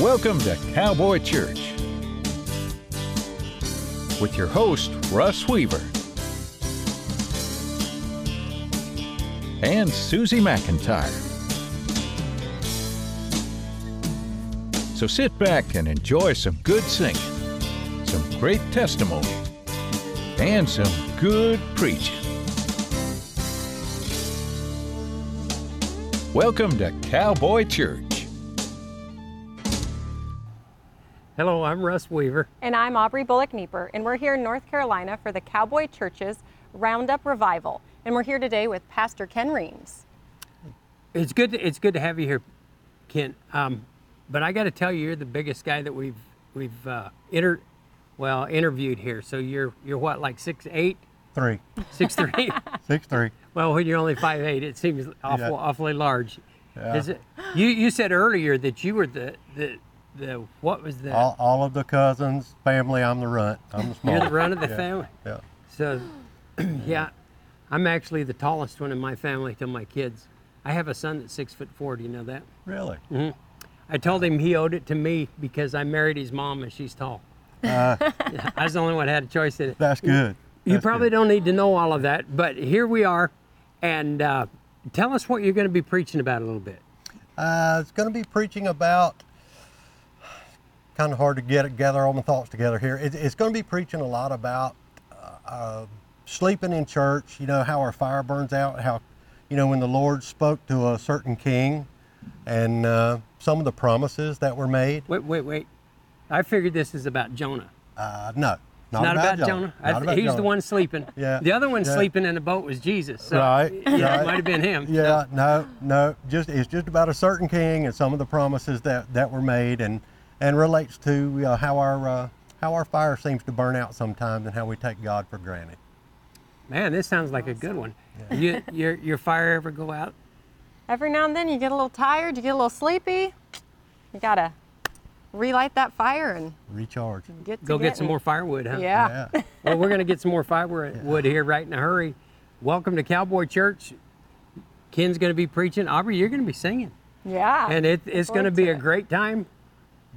Welcome to Cowboy Church with your host, Russ Weaver and Susie McIntyre. So sit back and enjoy some good singing, some great testimony, and some good preaching. Welcome to Cowboy Church. Hello, I'm Russ Weaver. And I'm Aubrey Bullock Nieper, and we're here in North Carolina for the Cowboy Church's Roundup Revival. And we're here today with Pastor Ken Reams. It's good. To, it's good to have you here, Ken. Um, but I got to tell you, you're the biggest guy that we've we've uh, inter, well interviewed here. So you're you're what like six eight, Three. six three. Six three. well, when you're only five eight, it seems awful, Yeah. awfully large. Yeah. Is it? You you said earlier that you were the the the what was the All, all of the cousins, family, I'm the runt. I'm the small. you're the run of the yeah. family. Yeah. So, yeah, I'm actually the tallest one in my family to my kids. I have a son that's six foot four. Do you know that? Really? hmm I told him he owed it to me because I married his mom and she's tall. Uh, I was the only one that had a choice in it. that's good. You That's probably good. don't need to know all of that, but here we are. And uh, tell us what you're going to be preaching about a little bit. Uh, it's going to be preaching about. Kind of hard to get gather all my thoughts together here. It, it's going to be preaching a lot about uh, uh, sleeping in church. You know how our fire burns out. How, you know, when the Lord spoke to a certain king, and uh, some of the promises that were made. Wait, wait, wait. I figured this is about Jonah. Uh, no, not, Not about, Jonah. I Not th- about he's the one sleeping. Yeah, The other one yeah. sleeping in the boat was Jesus. So, Right, Yeah, right. it might have been him. Yeah, no, no. Just it's just about a certain king and some of the promises that that were made, and and relates to uh, how our uh, how our fire seems to burn out sometimes, and how we take God for granted. Man, this sounds like a good one. You, your, your fire ever go out? Every now and then you get a little tired, you get a little sleepy. You gotta relight that fire and Recharge. get Go get some more firewood, huh? Yeah. Yeah. Well, we're going to get some more firewood here right in a hurry. Welcome to Cowboy Church. Ken's going to be preaching. Aubrey, you're going to be singing. Yeah. And it, it's going to be to a it. great time.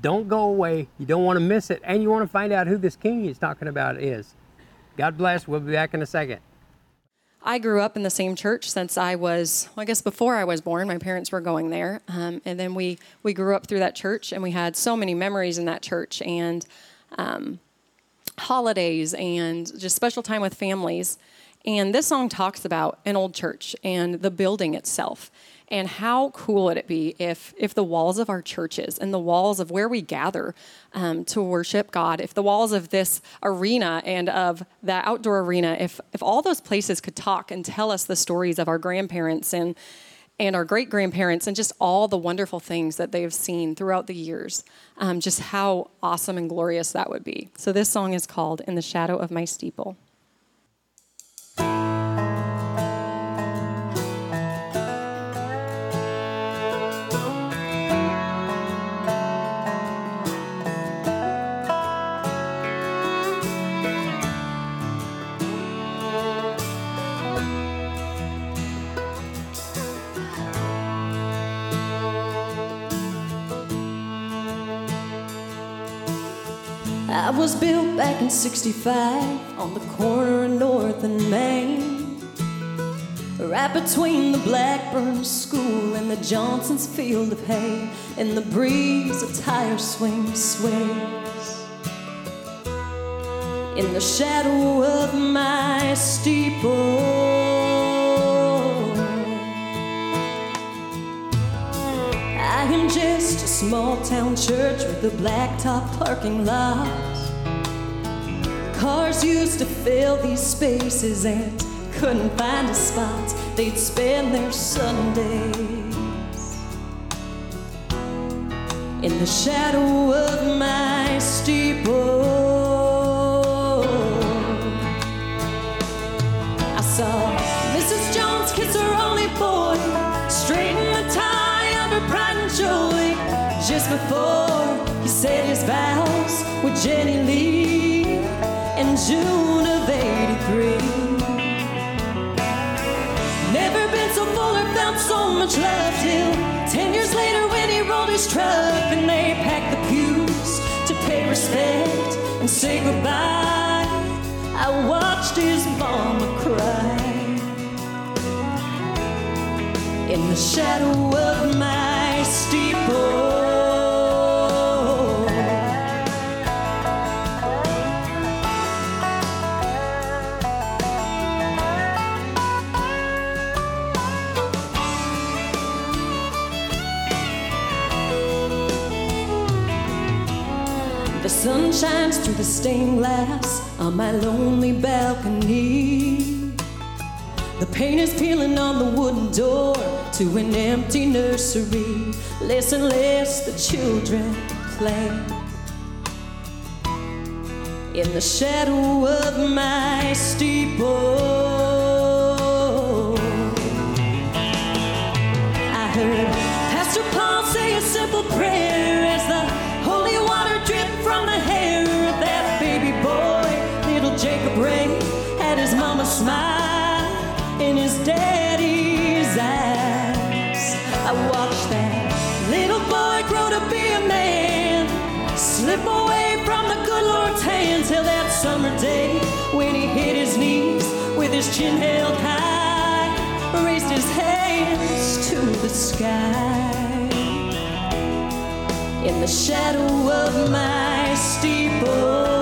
Don't go away. You don't want to miss it. And you want to find out who this king he's talking about is. God bless. We'll be back in a second. I grew up in the same church since I was, well, I guess before I was born. My parents were going there, um, and then we we grew up through that church, and we had so many memories in that church, and um, holidays, and just special time with families. And this song talks about an old church and the building itself. And how cool would it be if, if the walls of our churches and the walls of where we gather um, to worship God, if the walls of this arena and of that outdoor arena, if, if all those places could talk and tell us the stories of our grandparents and, and our great grandparents and just all the wonderful things that they've seen throughout the years, um, just how awesome and glorious that would be. So, this song is called In the Shadow of My Steeple. I was built back in 65 on the corner of North and Main. Right between the Blackburn School and the Johnson's field of hay. In the breeze, a tire swing sways. In the shadow of my steeple. I am just a small town church with a blacktop parking lot. Cars used to fill these spaces and couldn't find a spot. They'd spend their Sundays in the shadow of my steeple. I saw Mrs. Jones kiss her only boy, straighten the tie under pride and joy. Just before Jenny Lee in June of 83. Never been so full or felt so much love till ten years later when he rolled his truck and they packed the pews to pay respect and say goodbye. I watched his mama cry in the shadow of my steeple. Shines through the stained glass on my lonely balcony. The paint is peeling on the wooden door to an empty nursery. And less the children play. In the shadow of my steeple, I heard Pastor Paul say a simple prayer slip away from the good Lord's hand till that summer day when he hit his knees with his chin held high, raised his hands to the sky in the shadow of my steeple.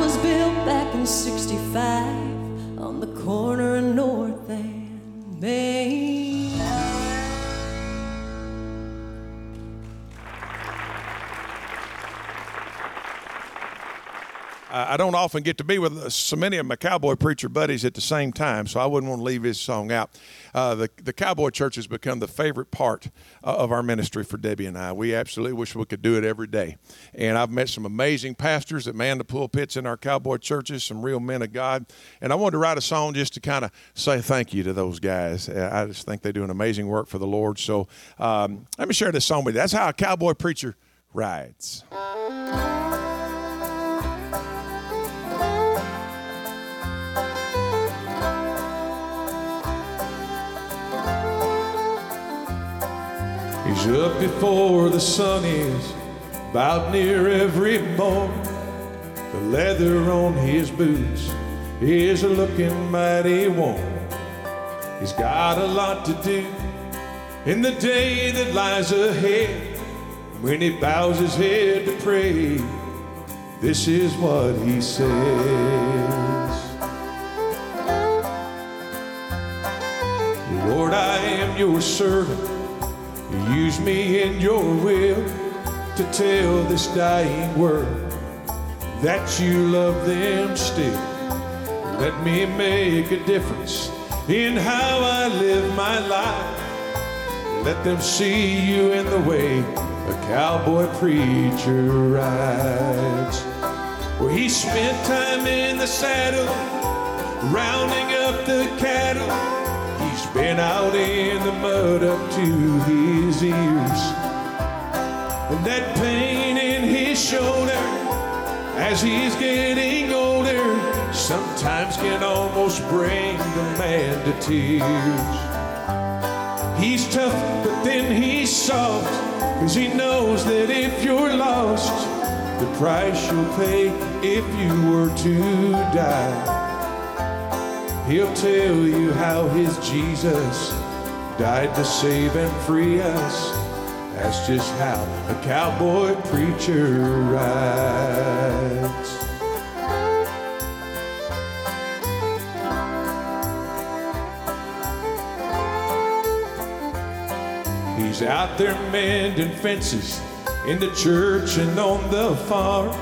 Was built back in 65 don't often get to be with so many of my cowboy preacher buddies at the same time, so I wouldn't want to leave his song out. Uh, the, the cowboy church has become the favorite part uh, of our ministry for Debbie and I. We absolutely wish we could do it every day. And I've met some amazing pastors that man the pulpits in our cowboy churches, some real men of God. And I wanted to write a song just to kind of say thank you to those guys. Uh, I just think they do an amazing work for the Lord. So um, let me share this song with you. That's how a cowboy preacher rides. He's up before the sun is about near every morning. The leather on his boots is looking mighty warm. He's got a lot to do in the day that lies ahead. When he bows his head to pray, this is what he says. Lord, I am your servant. Use me in your will to tell this dying world that you love them still. Let me make a difference in how I live my life. Let them see you in the way a cowboy preacher rides. Where he spent time in the saddle, rounding up the cattle. Been out in the mud up to his ears. And that pain in his shoulder as he's getting older sometimes can almost bring the man to tears. He's tough, but then he's soft, cause he knows that if you're lost, the price you'll pay if you were to die. He'll tell you how his Jesus died to save and free us. That's just how a cowboy preacher rides. He's out there mending fences in the church and on the farm.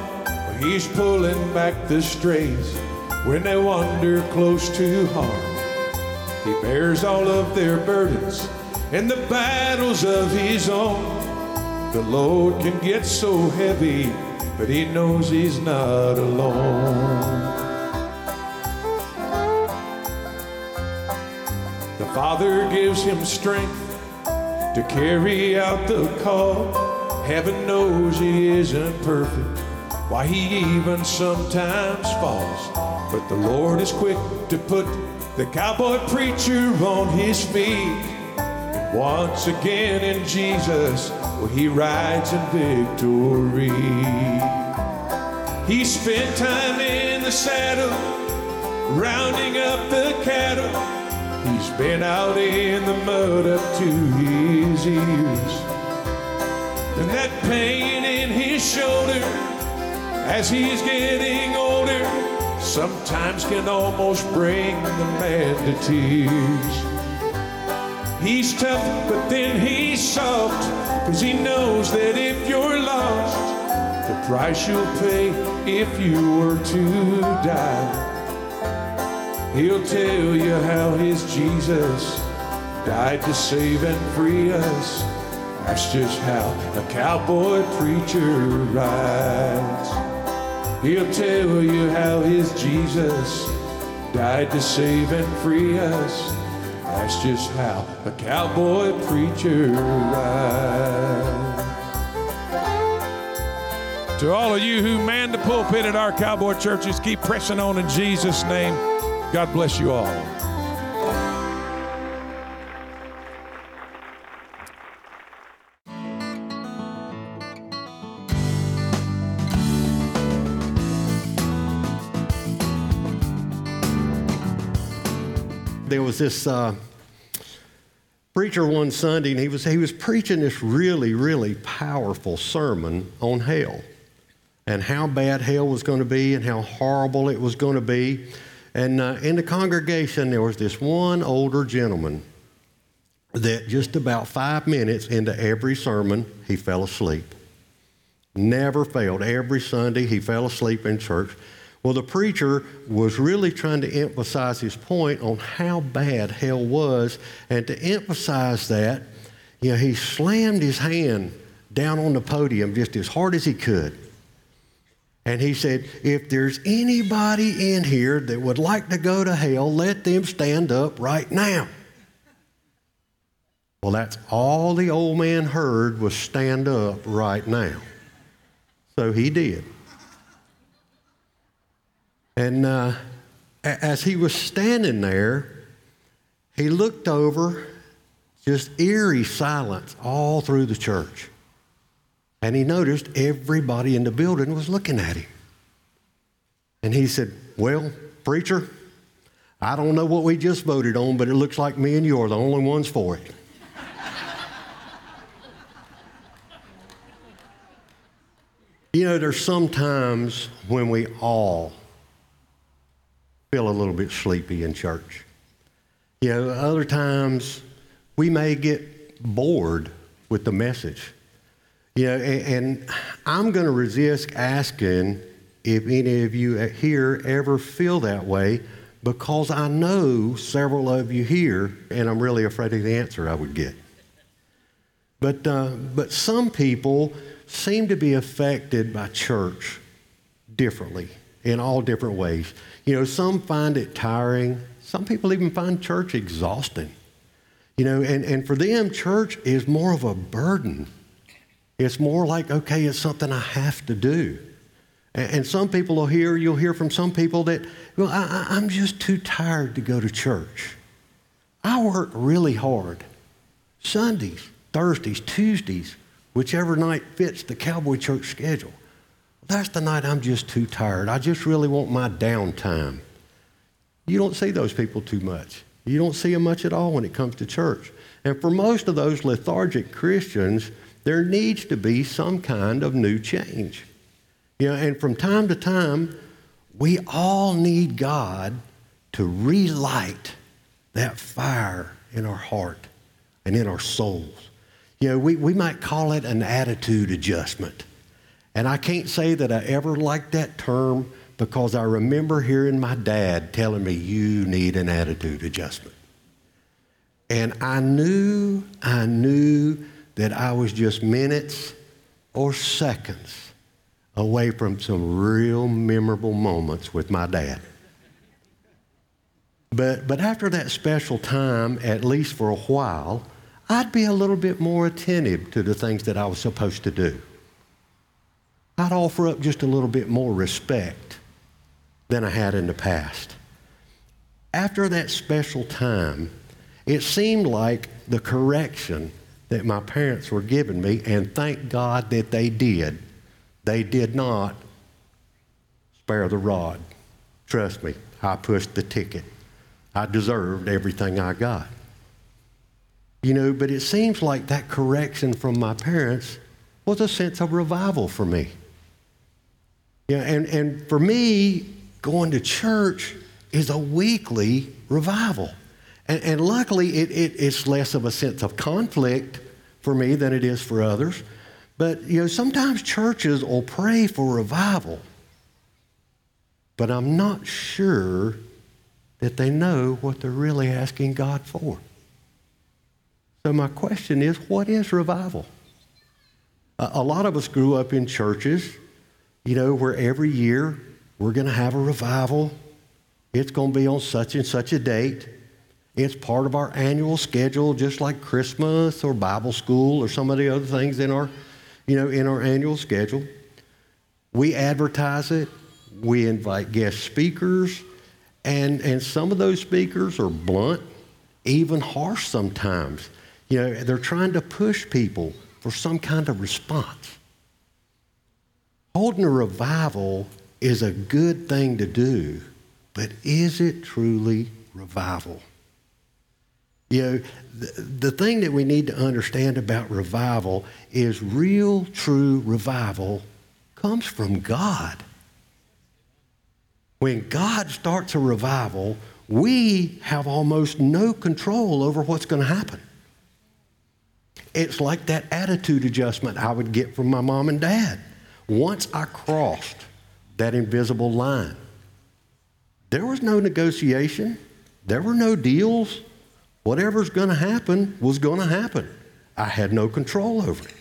He's pulling back the strays when they wander close to harm. He bears all of their burdens and the battles of his own. The load can get so heavy, but he knows he's not alone. The Father gives him strength to carry out the call. Heaven knows he isn't perfect. Why he even sometimes falls. But the Lord is quick to put the cowboy preacher on his feet. And once again in Jesus, well, he rides in victory. He spent time in the saddle, rounding up the cattle. He's been out in the mud up to his ears. And that pain in his shoulder as he's getting older sometimes can almost bring the man to tears. He's tough, but then he's soft, cause he knows that if you're lost, the price you'll pay if you were to die. He'll tell you how his Jesus died to save and free us. That's just how a cowboy preacher rides. He'll tell you how his Jesus died to save and free us. That's just how a cowboy preacher rides. To all of you who man the pulpit at our cowboy churches, keep pressing on in Jesus' name. God bless you all. There was this uh, preacher one Sunday, and he was, he was preaching this really, really powerful sermon on hell and how bad hell was going to be and how horrible it was going to be. And uh, in the congregation, there was this one older gentleman that just about five minutes into every sermon, he fell asleep. Never failed. Every Sunday, he fell asleep in church. Well, the preacher was really trying to emphasize his point on how bad hell was. And to emphasize that, you know, he slammed his hand down on the podium just as hard as he could. And he said, If there's anybody in here that would like to go to hell, let them stand up right now. Well, that's all the old man heard was stand up right now. So he did. And uh, as he was standing there, he looked over, just eerie silence all through the church. And he noticed everybody in the building was looking at him. And he said, Well, preacher, I don't know what we just voted on, but it looks like me and you are the only ones for it. you know, there's sometimes when we all feel a little bit sleepy in church. You know, other times we may get bored with the message. You know, and, and I'm going to resist asking if any of you here ever feel that way because I know several of you here, and I'm really afraid of the answer I would get. But, uh, but some people seem to be affected by church differently in all different ways. You know, some find it tiring. Some people even find church exhausting. You know, and, and for them, church is more of a burden. It's more like, okay, it's something I have to do. And, and some people will hear, you'll hear from some people that, well, I, I'm just too tired to go to church. I work really hard. Sundays, Thursdays, Tuesdays, whichever night fits the cowboy church schedule. That's the night I'm just too tired. I just really want my downtime. You don't see those people too much. You don't see them much at all when it comes to church. And for most of those lethargic Christians, there needs to be some kind of new change. You know, and from time to time, we all need God to relight that fire in our heart and in our souls. You know, we, we might call it an attitude adjustment. And I can't say that I ever liked that term because I remember hearing my dad telling me, you need an attitude adjustment. And I knew, I knew that I was just minutes or seconds away from some real memorable moments with my dad. But, but after that special time, at least for a while, I'd be a little bit more attentive to the things that I was supposed to do. I'd offer up just a little bit more respect than I had in the past. After that special time, it seemed like the correction that my parents were giving me, and thank God that they did, they did not spare the rod. Trust me, I pushed the ticket. I deserved everything I got. You know, but it seems like that correction from my parents was a sense of revival for me. Yeah, and, and for me, going to church is a weekly revival. And, and luckily, it, it, it's less of a sense of conflict for me than it is for others. But, you know, sometimes churches will pray for revival, but I'm not sure that they know what they're really asking God for. So, my question is what is revival? A, a lot of us grew up in churches, you know, where every year we're going to have a revival. It's going to be on such and such a date. It's part of our annual schedule, just like Christmas or Bible school or some of the other things in our, you know, in our annual schedule. We advertise it. We invite guest speakers. And, and some of those speakers are blunt, even harsh sometimes. You know, they're trying to push people for some kind of response. Holding a revival is a good thing to do, but is it truly revival? You know, the, the thing that we need to understand about revival is real, true revival comes from God. When God starts a revival, we have almost no control over what's going to happen. It's like that attitude adjustment I would get from my mom and dad. Once I crossed that invisible line, there was no negotiation, there were no deals. Whatever's going to happen was going to happen. I had no control over it.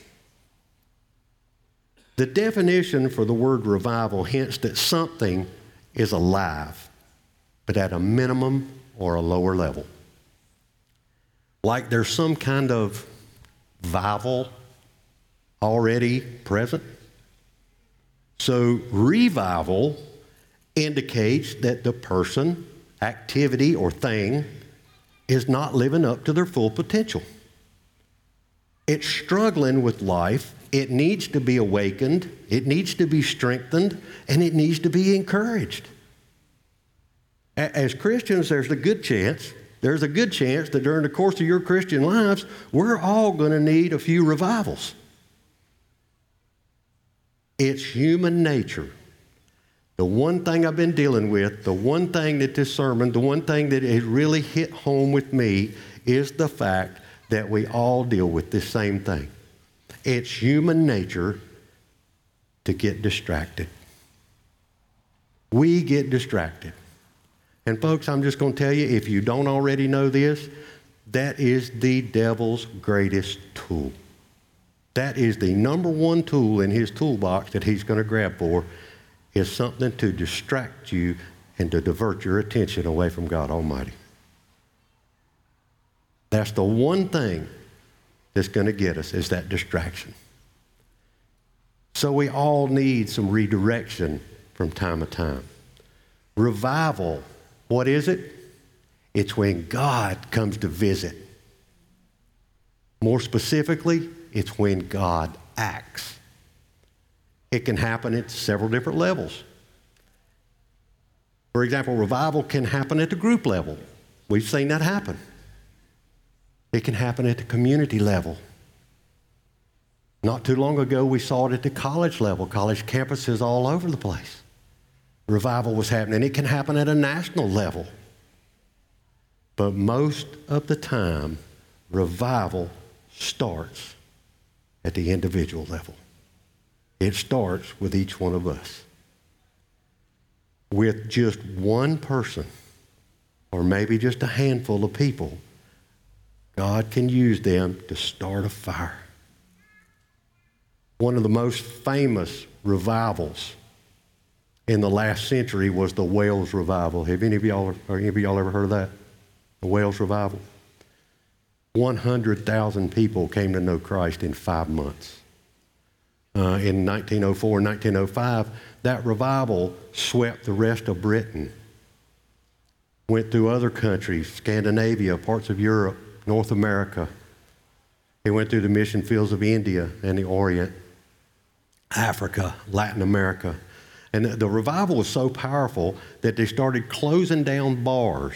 The definition for the word revival hints that something is alive, but at a minimum or a lower level. Like there's some kind of vival already present. So, revival indicates that the person, activity, or thing is not living up to their full potential. It's struggling with life. It needs to be awakened, it needs to be strengthened, and it needs to be encouraged. As Christians, there's a good chance, there's a good chance that during the course of your Christian lives, we're all going to need a few revivals. It's human nature the one thing I've been dealing with, the one thing that this sermon, the one thing that has really hit home with me is the fact that we all deal with this same thing. It's human nature to get distracted. We get distracted. And folks, I'm just going to tell you if you don't already know this, that is the devil's greatest tool. That is the number one tool in his toolbox that he's going to grab for is something to distract you and to divert your attention away from God Almighty. That's the one thing that's going to get us is that distraction. So we all need some redirection from time to time. Revival, what is it? It's when God comes to visit. More specifically, it's when God acts. It can happen at several different levels. For example, revival can happen at the group level. We've seen that happen. It can happen at the community level. Not too long ago, we saw it at the college level, college campuses all over the place. Revival was happening. It can happen at a national level. But most of the time, revival starts at the individual level. It starts with each one of us. With just one person, or maybe just a handful of people, God can use them to start a fire. One of the most famous revivals in the last century was the Wales revival. Have any of y'all, any of y'all ever heard of that? The Wales revival. 100,000 people came to know Christ in five months. Uh, in 1904 and 1905, that revival swept the rest of Britain, went through other countries, Scandinavia, parts of Europe, North America. It went through the mission fields of India and the Orient, Africa, Latin America. And the, the revival was so powerful that they started closing down bars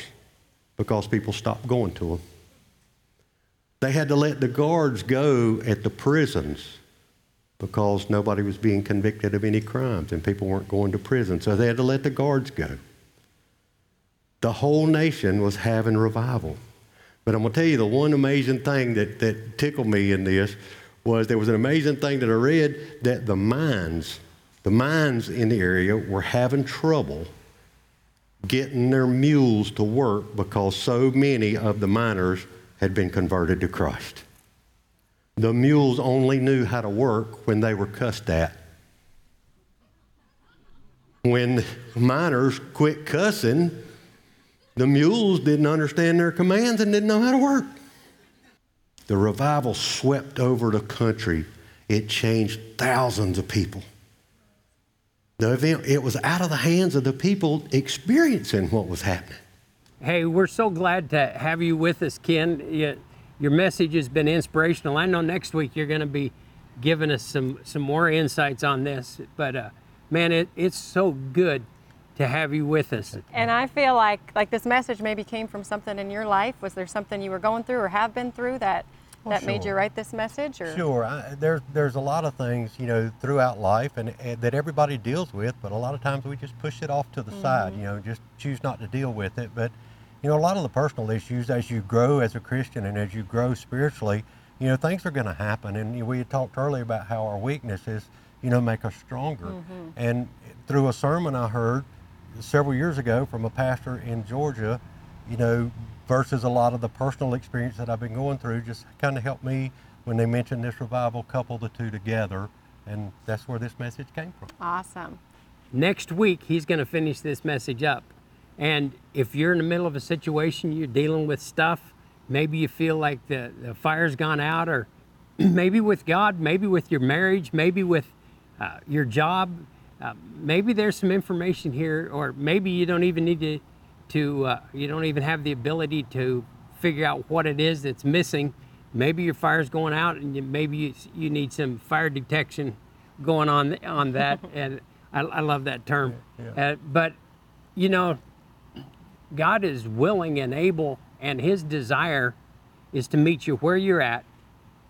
because people stopped going to them. They had to let the guards go at the prisons because nobody was being convicted of any crimes and people weren't going to prison. So they had to let the guards go. The whole nation was having revival. But I'm going to tell you the one amazing thing that, that tickled me in this was there was an amazing thing that I read that the mines, the mines in the area were having trouble getting their mules to work because so many of the miners had been converted to Christ. The mules only knew how to work when they were cussed at. When miners quit cussing, the mules didn't understand their commands and didn't know how to work. The revival swept over the country. It changed thousands of people. The event, it was out of the hands of the people experiencing what was happening. Hey, we're so glad to have you with us, Ken. You, your message has been inspirational. I know next week you're going to be giving us some some more insights on this, but uh, man, it, it's so good to have you with us. And I feel like like this message maybe came from something in your life. Was there something you were going through or have been through that that made you write this message? Or Sure, I, there's there's a lot of things you know throughout life and, and that everybody deals with, but a lot of times we just push it off to the side. You know, just choose not to deal with it. But you know, a lot of the personal issues as you grow as a Christian and as you grow spiritually, you know, things are going to happen. And you know, we had talked earlier about how our weaknesses, you know, make us stronger. Mm-hmm. And through a sermon I heard several years ago from a pastor in Georgia, you know, versus a lot of the personal experience that I've been going through, just kind of helped me when they mentioned this revival, couple the two together, and that's where this message came from. awesome. Next week, he's going to finish this message up. And if you're in the middle of a situation, you're dealing with stuff, maybe you feel like the, the fire's gone out, or maybe with God, maybe with your marriage, maybe with uh, your job, uh, maybe there's some information here, or maybe you don't even need to, to uh, you don't even have the ability to figure out what it is that's missing. Maybe your fire's going out, and you, maybe you, you need some fire detection going on on that. and I, I love that term. Uh, but you know, God is willing and able, and His desire is to meet you where you're at,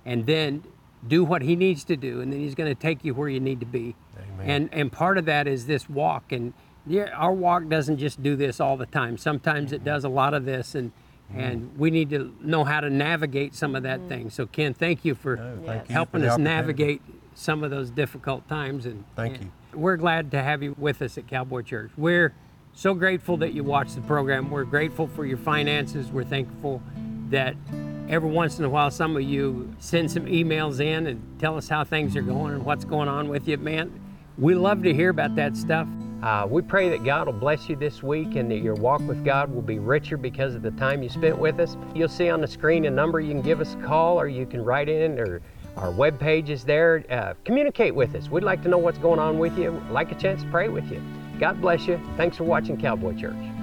and then do what He needs to do, and then He's going to take you where you need to be. Amen. And and part of that is this walk, and yeah, our walk doesn't just do this all the time. Sometimes it mm-hmm. does a lot of this, and mm-hmm. and we need to know how to navigate some of that mm-hmm. thing. So Ken, thank you for No, thank you helping for us navigate some of those difficult times. And Thank and you. We're glad to have you with us at Cowboy Church. We're so grateful that you watch the program. We're grateful for your finances. We're thankful that every once in a while some of you send some emails in and tell us how things are going and what's going on with you, man. We love to hear about that stuff. Uh, we pray that God will bless you this week and that your walk with God will be richer because of the time you spent with us. You'll see on the screen a number you can give us a call or you can write in or our web page is there. Uh, communicate with us. We'd like to know what's going on with you. Like a chance to pray with you. God bless you. Thanks for watching Cowboy Church.